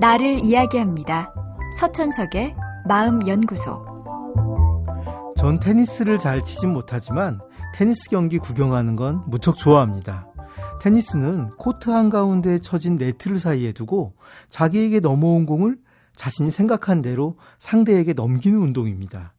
나를 이야기합니다. 서천석의 마음연구소. 전 테니스를 잘 치진 못하지만 테니스 경기 구경하는 건 무척 좋아합니다. 테니스는 코트 한가운데에 처진 네트를 사이에 두고 자기에게 넘어온 공을 자신이 생각한 대로 상대에게 넘기는 운동입니다.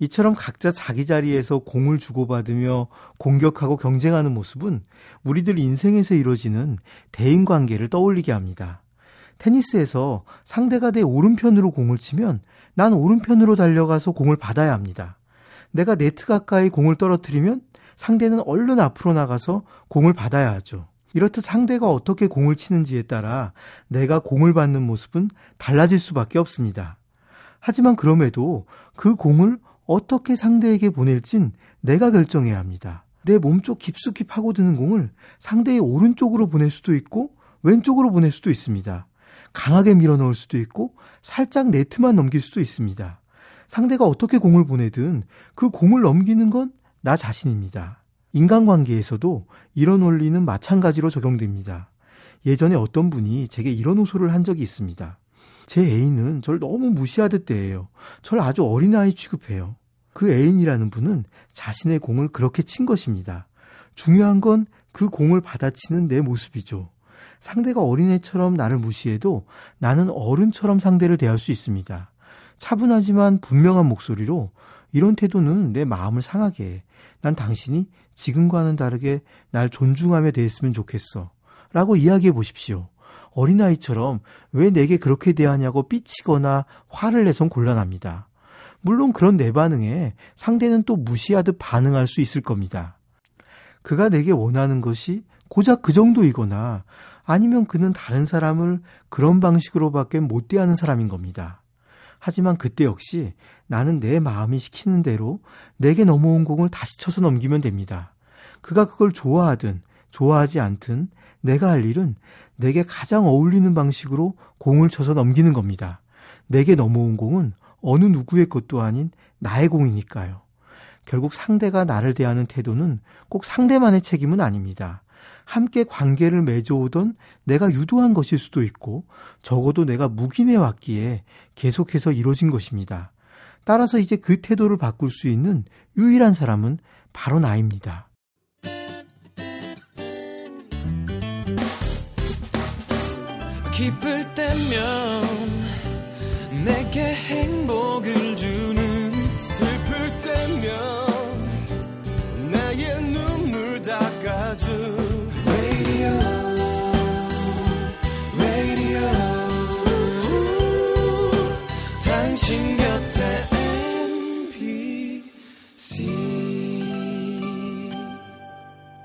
이처럼 각자 자기 자리에서 공을 주고받으며 공격하고 경쟁하는 모습은 우리들 인생에서 이루어지는 대인 관계를 떠올리게 합니다. 테니스에서 상대가 내 오른편으로 공을 치면 난 오른편으로 달려가서 공을 받아야 합니다. 내가 네트 가까이 공을 떨어뜨리면 상대는 얼른 앞으로 나가서 공을 받아야 하죠. 이렇듯 상대가 어떻게 공을 치는지에 따라 내가 공을 받는 모습은 달라질 수밖에 없습니다. 하지만 그럼에도 그 공을 어떻게 상대에게 보낼진 내가 결정해야 합니다. 내 몸쪽 깊숙이 파고드는 공을 상대의 오른쪽으로 보낼 수도 있고 왼쪽으로 보낼 수도 있습니다. 강하게 밀어 넣을 수도 있고 살짝 네트만 넘길 수도 있습니다. 상대가 어떻게 공을 보내든 그 공을 넘기는 건 나 자신입니다. 인간관계에서도 이런 원리는 마찬가지로 적용됩니다. 예전에 어떤 분이 제게 이런 호소를 한 적이 있습니다. 제 애인은 절 너무 무시하듯 대해요. 절 아주 어린아이 취급해요. 그 애인이라는 분은 자신의 공을 그렇게 친 것입니다. 중요한 건 그 공을 받아치는 내 모습이죠. 상대가 어린애처럼 나를 무시해도 나는 어른처럼 상대를 대할 수 있습니다. 차분하지만 분명한 목소리로 이런 태도는 내 마음을 상하게 해. 난 당신이 지금과는 다르게 날 존중하며 대했으면 좋겠어. 라고 이야기해 보십시오. 어린아이처럼 왜 내게 그렇게 대하냐고 삐치거나 화를 내선 곤란합니다. 물론 그런 내 반응에 상대는 또 무시하듯 반응할 수 있을 겁니다. 그가 내게 원하는 것이 고작 그 정도이거나 아니면 그는 다른 사람을 그런 방식으로밖에 못 대하는 사람인 겁니다. 하지만 그때 역시 나는 내 마음이 시키는 대로 내게 넘어온 공을 다시 쳐서 넘기면 됩니다. 그가 그걸 좋아하든 좋아하지 않든 내가 할 일은 내게 가장 어울리는 방식으로 공을 쳐서 넘기는 겁니다. 내게 넘어온 공은 어느 누구의 것도 아닌 나의 공이니까요. 결국 상대가 나를 대하는 태도는 꼭 상대만의 책임은 아닙니다. 함께 관계를 맺어오던 내가 유도한 것일 수도 있고 적어도 내가 묵인해 왔기에 계속해서 이루어진 것입니다. 따라서 이제 그 태도를 바꿀 수 있는 유일한 사람은 바로 나입니다. 기쁠 때면 내게 행복을 주는 슬플 때면 나의 눈물 닦아준